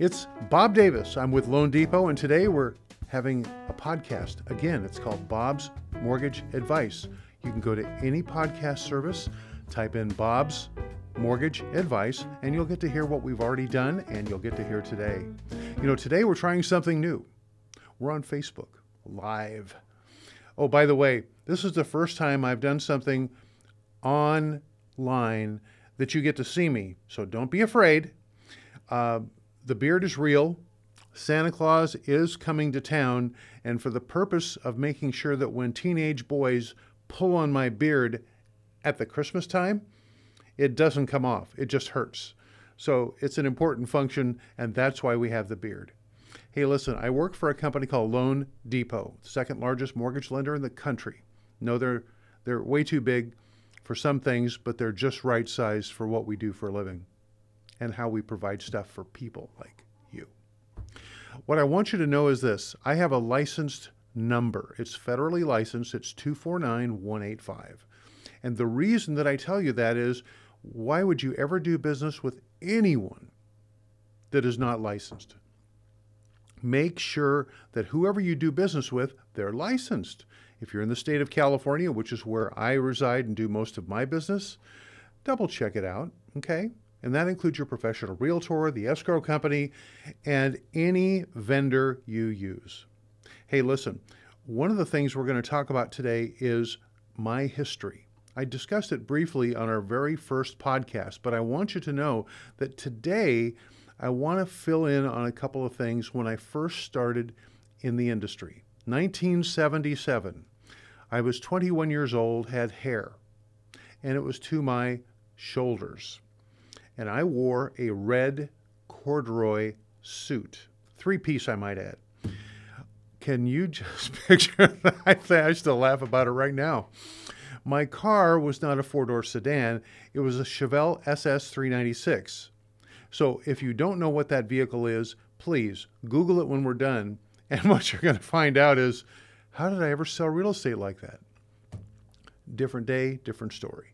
It's Bob Davis. I'm with Loan Depot, and today we're having a podcast. Again, it's called Bob's Mortgage Advice. You can go to any podcast service, type in Bob's Mortgage Advice, and you'll get to hear what we've already done and you'll get to hear today. You know, today we're trying something new. We're on Facebook live. Oh, by the way, this is the first time I've done something online that you get to see me, so don't be afraid. Uh, the beard is real. Santa Claus is coming to town, and for the purpose of making sure that when teenage boys pull on my beard at the Christmas time, it doesn't come off. It just hurts. So it's an important function, and that's why we have the beard. Hey, listen, I work for a company called Loan Depot, second largest mortgage lender in the country. No, they're they're way too big for some things, but they're just right size for what we do for a living and how we provide stuff for people like you. What I want you to know is this I have a licensed number. It's federally licensed, it's 249185. And the reason that I tell you that is why would you ever do business with anyone that is not licensed? Make sure that whoever you do business with, they're licensed. If you're in the state of California, which is where I reside and do most of my business, double check it out, okay? And that includes your professional realtor, the escrow company, and any vendor you use. Hey, listen, one of the things we're going to talk about today is my history. I discussed it briefly on our very first podcast, but I want you to know that today I want to fill in on a couple of things when I first started in the industry. 1977. I was 21 years old, had hair, and it was to my shoulders and I wore a red corduroy suit, three piece, I might add. Can you just picture that? I still laugh about it right now. My car was not a four door sedan, it was a Chevelle SS 396. So if you don't know what that vehicle is, please Google it when we're done. And what you're going to find out is how did I ever sell real estate like that? Different day, different story.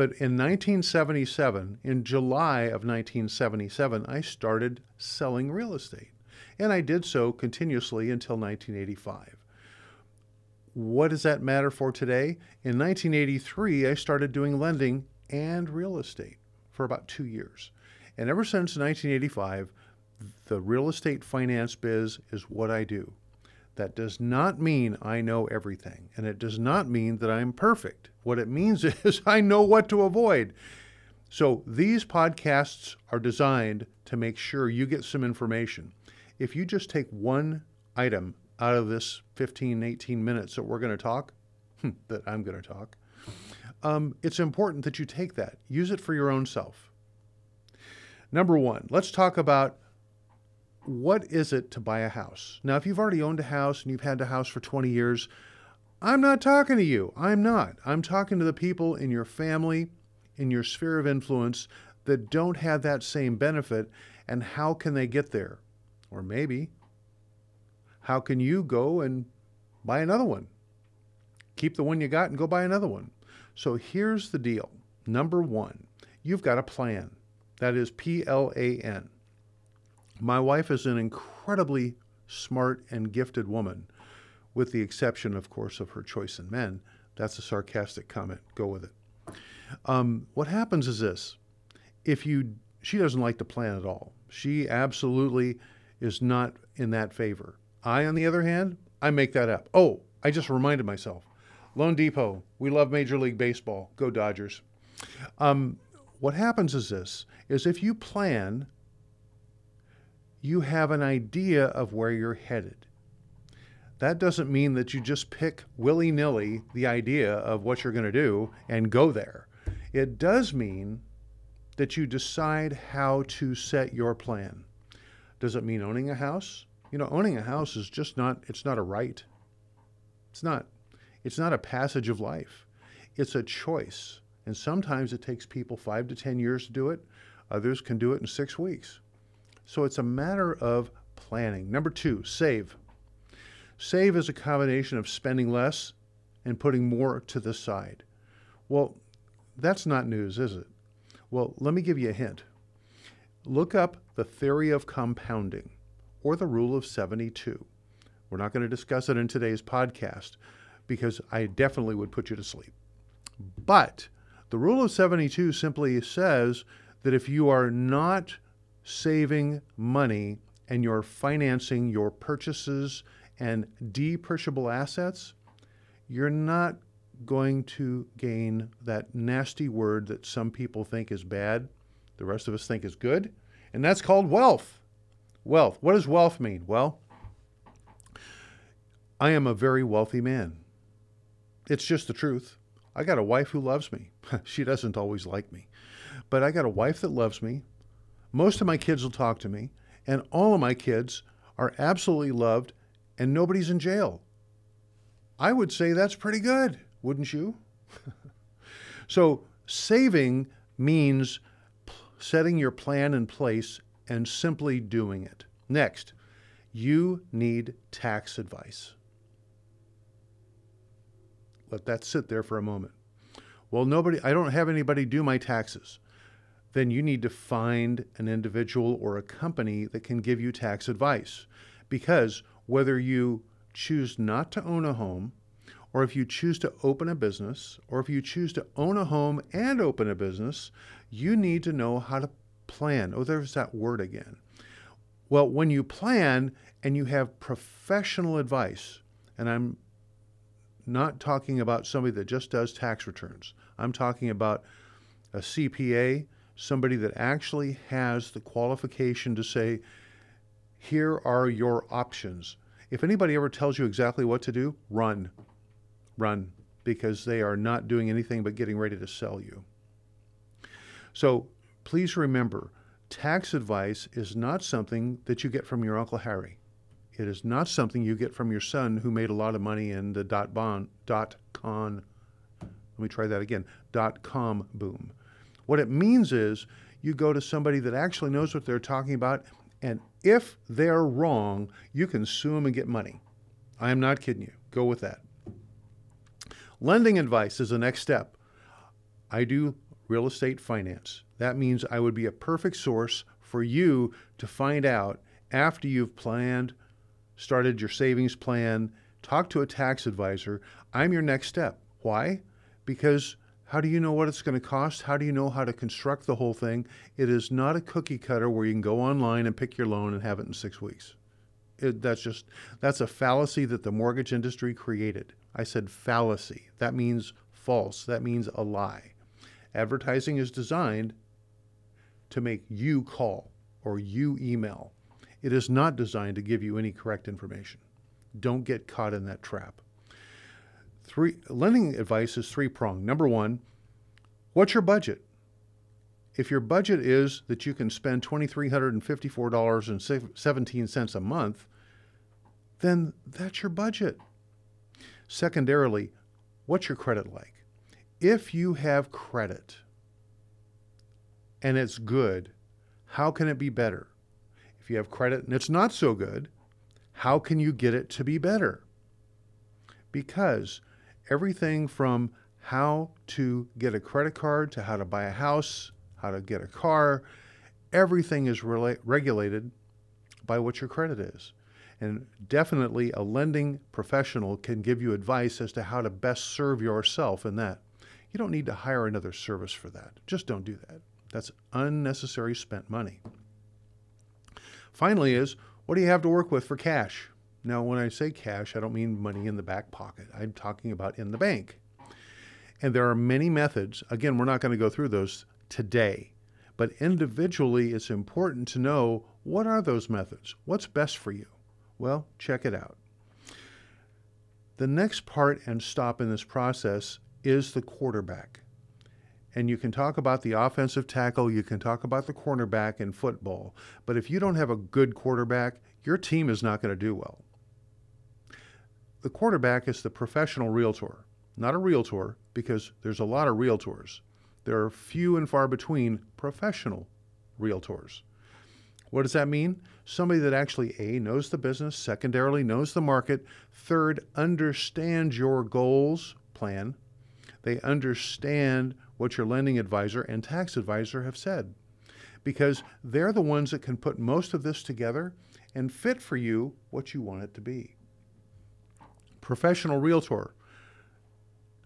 But in 1977, in July of 1977, I started selling real estate. And I did so continuously until 1985. What does that matter for today? In 1983, I started doing lending and real estate for about two years. And ever since 1985, the real estate finance biz is what I do. That does not mean I know everything, and it does not mean that I'm perfect. What it means is I know what to avoid. So these podcasts are designed to make sure you get some information. If you just take one item out of this 15, 18 minutes that we're going to talk, that I'm going to talk, um, it's important that you take that. Use it for your own self. Number one, let's talk about what is it to buy a house? Now, if you've already owned a house and you've had a house for 20 years, I'm not talking to you. I'm not. I'm talking to the people in your family, in your sphere of influence that don't have that same benefit, and how can they get there? Or maybe, how can you go and buy another one? Keep the one you got and go buy another one. So here's the deal. Number one, you've got a plan. That is P L A N. My wife is an incredibly smart and gifted woman, with the exception, of course, of her choice in men. That's a sarcastic comment. Go with it. Um, what happens is this: if you, she doesn't like to plan at all. She absolutely is not in that favor. I, on the other hand, I make that up. Oh, I just reminded myself. Loan Depot, we love Major League Baseball. Go Dodgers. Um, what happens is this: is if you plan you have an idea of where you're headed. That doesn't mean that you just pick willy nilly the idea of what you're going to do and go there. It does mean that you decide how to set your plan. Does it mean owning a house? You know, owning a house is just not, it's not a right. It's not. It's not a passage of life. It's a choice. And sometimes it takes people five to 10 years to do it. Others can do it in six weeks. So it's a matter of planning. Number two, save. Save is a combination of spending less and putting more to the side. Well, that's not news, is it? Well, let me give you a hint. look up the theory of compounding or the rule of 72. We're not going to discuss it in today's podcast because I definitely would put you to sleep. But the rule of 72 simply says that if you are not saving money and you're financing your purchases and depreciable assets, you're not going to gain that nasty word that some people think is bad, the rest of us think is good, and that's called wealth. Wealth. What does wealth mean? Well, I am a very wealthy man. It's just the truth. I got a wife who loves me. she doesn't always like me, but I got a wife that loves me. Most of my kids will talk to me, and all of my kids are absolutely loved, and nobody's in jail. I would say that's pretty good, wouldn't you? so, saving means setting your plan in place and simply doing it. Next, you need tax advice. Let that sit there for a moment. Well, nobody, I don't have anybody do my taxes. Then you need to find an individual or a company that can give you tax advice. Because whether you choose not to own a home, or if you choose to open a business, or if you choose to own a home and open a business, you need to know how to plan. Oh, there's that word again. Well, when you plan and you have professional advice, and I'm not talking about somebody that just does tax returns, I'm talking about a CPA, somebody that actually has the qualification to say, here are your options. If anybody ever tells you exactly what to do, run. Run, because they are not doing anything but getting ready to sell you. So please remember tax advice is not something that you get from your Uncle Harry. It is not something you get from your son who made a lot of money in the dot bond dot con let me try that again dot com boom. What it means is you go to somebody that actually knows what they're talking about and if they're wrong, you can sue them and get money. I am not kidding you. Go with that. Lending advice is the next step. I do real estate finance. That means I would be a perfect source for you to find out after you've planned, started your savings plan, talk to a tax advisor. I'm your next step. Why? Because how do you know what it's going to cost? How do you know how to construct the whole thing? It is not a cookie cutter where you can go online and pick your loan and have it in six weeks. It, that's just that's a fallacy that the mortgage industry created. I said fallacy. That means false. That means a lie. Advertising is designed to make you call or you email. It is not designed to give you any correct information. Don't get caught in that trap. Three lending advice is three pronged. Number one, what's your budget? If your budget is that you can spend $2,354.17 a month, then that's your budget. Secondarily, what's your credit like? If you have credit, and it's good, how can it be better? If you have credit and it's not so good, how can you get it to be better? Because everything from how to get a credit card to how to buy a house, how to get a car, everything is rela- regulated by what your credit is. And definitely a lending professional can give you advice as to how to best serve yourself in that. You don't need to hire another service for that. Just don't do that. That's unnecessary spent money. Finally, is what do you have to work with for cash? Now, when I say cash, I don't mean money in the back pocket. I'm talking about in the bank. And there are many methods. Again, we're not going to go through those today. But individually, it's important to know what are those methods? What's best for you? Well, check it out. The next part and stop in this process is the quarterback and you can talk about the offensive tackle, you can talk about the cornerback in football, but if you don't have a good quarterback, your team is not going to do well. The quarterback is the professional realtor, not a realtor, because there's a lot of realtors. There are few and far between professional realtors. What does that mean? Somebody that actually A, knows the business, secondarily, knows the market, third, understands your goals plan, they understand what your lending advisor and tax advisor have said. because they're the ones that can put most of this together and fit for you what you want it to be. Professional realtor.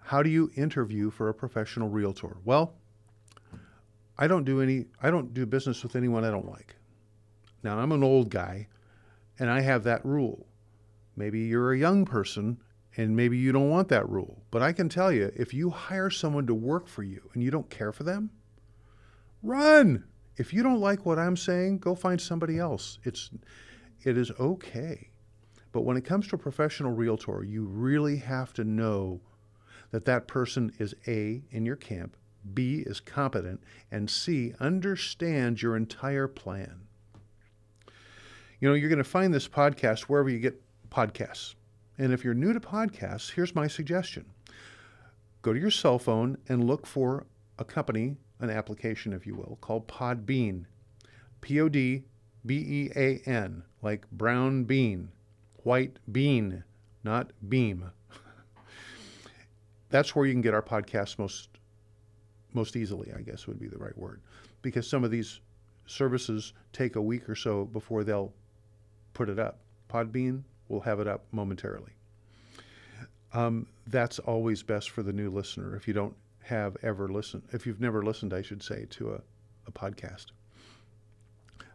How do you interview for a professional realtor? Well, I don't do any I don't do business with anyone I don't like. Now, I'm an old guy and I have that rule. Maybe you're a young person and maybe you don't want that rule. But I can tell you, if you hire someone to work for you and you don't care for them, run. If you don't like what I'm saying, go find somebody else. It's it is okay. But when it comes to a professional realtor, you really have to know that that person is A in your camp, B is competent, and C understands your entire plan. You know, you're going to find this podcast wherever you get podcasts. And if you're new to podcasts, here's my suggestion go to your cell phone and look for a company, an application, if you will, called Podbean. P O D B E A N, like brown bean, white bean, not beam. That's where you can get our podcasts most most easily, I guess would be the right word, because some of these services take a week or so before they'll put it up. Podbean will have it up momentarily. Um, that's always best for the new listener if you don't have ever listened, if you've never listened, I should say, to a, a podcast.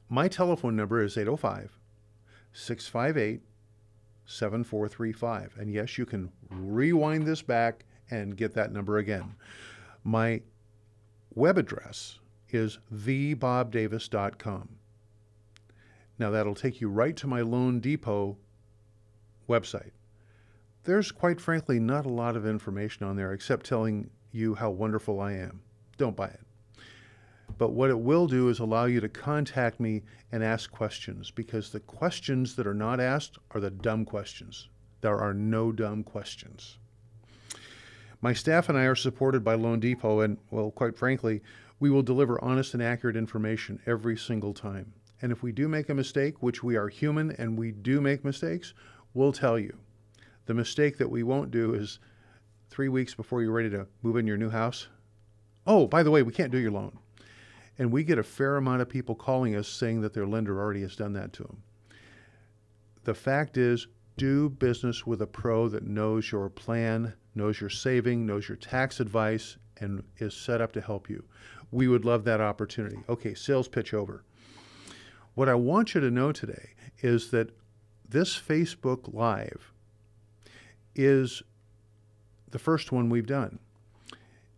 My telephone number is 805 658 7435. And yes, you can rewind this back and get that number again. My web address is thebobdavis.com. Now, that'll take you right to my Loan Depot website. There's quite frankly not a lot of information on there except telling you how wonderful I am. Don't buy it. But what it will do is allow you to contact me and ask questions because the questions that are not asked are the dumb questions. There are no dumb questions. My staff and I are supported by Loan Depot, and, well, quite frankly, we will deliver honest and accurate information every single time. And if we do make a mistake, which we are human and we do make mistakes, we'll tell you. The mistake that we won't do is three weeks before you're ready to move in your new house. Oh, by the way, we can't do your loan. And we get a fair amount of people calling us saying that their lender already has done that to them. The fact is, do business with a pro that knows your plan, knows your saving, knows your tax advice, and is set up to help you. We would love that opportunity. Okay, sales pitch over. What I want you to know today is that this Facebook Live is the first one we've done.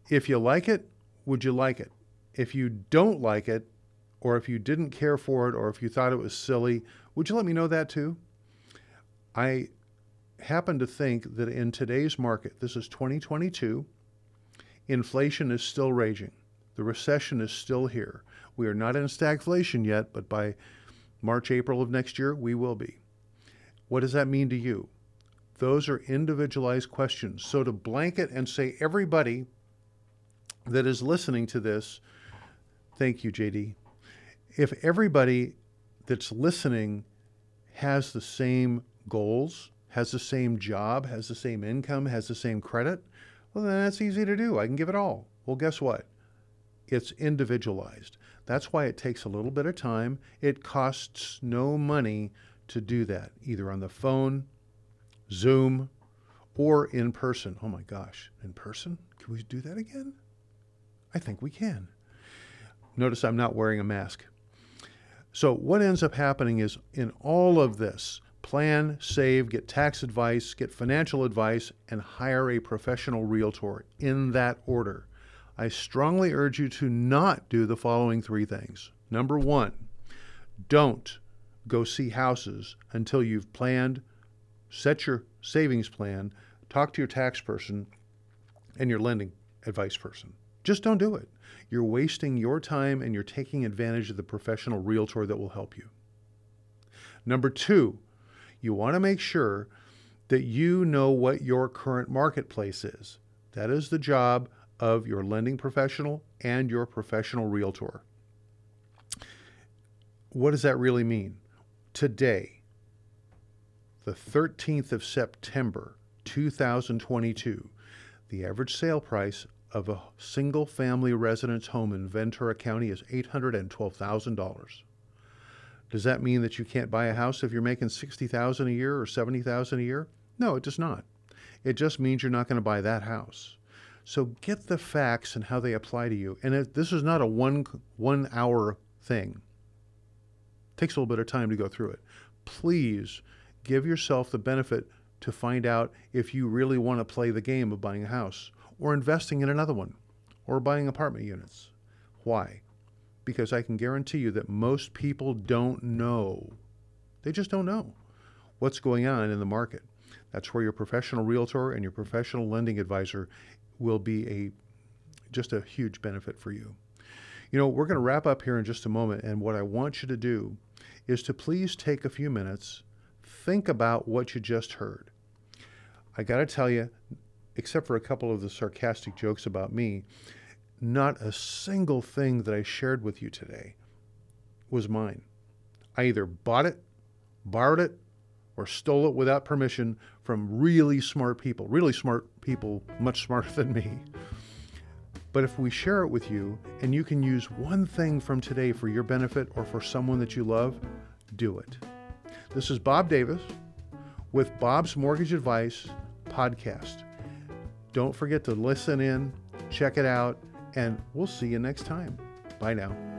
If you like it, would you like it? If you don't like it, or if you didn't care for it, or if you thought it was silly, would you let me know that too? I happen to think that in today's market, this is 2022, inflation is still raging. The recession is still here. We are not in stagflation yet, but by March, April of next year, we will be. What does that mean to you? Those are individualized questions. So to blanket and say everybody that is listening to this, thank you, JD. If everybody that's listening has the same goals, has the same job, has the same income, has the same credit, well, then that's easy to do. I can give it all. Well, guess what? It's individualized. That's why it takes a little bit of time. It costs no money to do that, either on the phone, Zoom, or in person. Oh my gosh, in person? Can we do that again? I think we can. Notice I'm not wearing a mask. So, what ends up happening is in all of this, plan, save, get tax advice, get financial advice, and hire a professional realtor in that order. I strongly urge you to not do the following three things. Number one, don't go see houses until you've planned, set your savings plan, talk to your tax person and your lending advice person. Just don't do it. You're wasting your time and you're taking advantage of the professional realtor that will help you. Number two, you want to make sure that you know what your current marketplace is. That is the job of your lending professional and your professional realtor. What does that really mean? Today, the 13th of September, 2022, the average sale price of a single family residence home in Ventura County is $812,000. Does that mean that you can't buy a house if you're making 60,000 a year or 70,000 a year? No, it does not. It just means you're not going to buy that house. So get the facts and how they apply to you. And it, this is not a one one hour thing. It takes a little bit of time to go through it. Please give yourself the benefit to find out if you really want to play the game of buying a house or investing in another one or buying apartment units. Why? Because I can guarantee you that most people don't know. They just don't know what's going on in the market. That's where your professional realtor and your professional lending advisor will be a just a huge benefit for you. You know, we're going to wrap up here in just a moment and what I want you to do is to please take a few minutes, think about what you just heard. I got to tell you, except for a couple of the sarcastic jokes about me, not a single thing that I shared with you today was mine. I either bought it, borrowed it, or stole it without permission from really smart people, really smart people, much smarter than me. But if we share it with you and you can use one thing from today for your benefit or for someone that you love, do it. This is Bob Davis with Bob's Mortgage Advice podcast. Don't forget to listen in, check it out, and we'll see you next time. Bye now.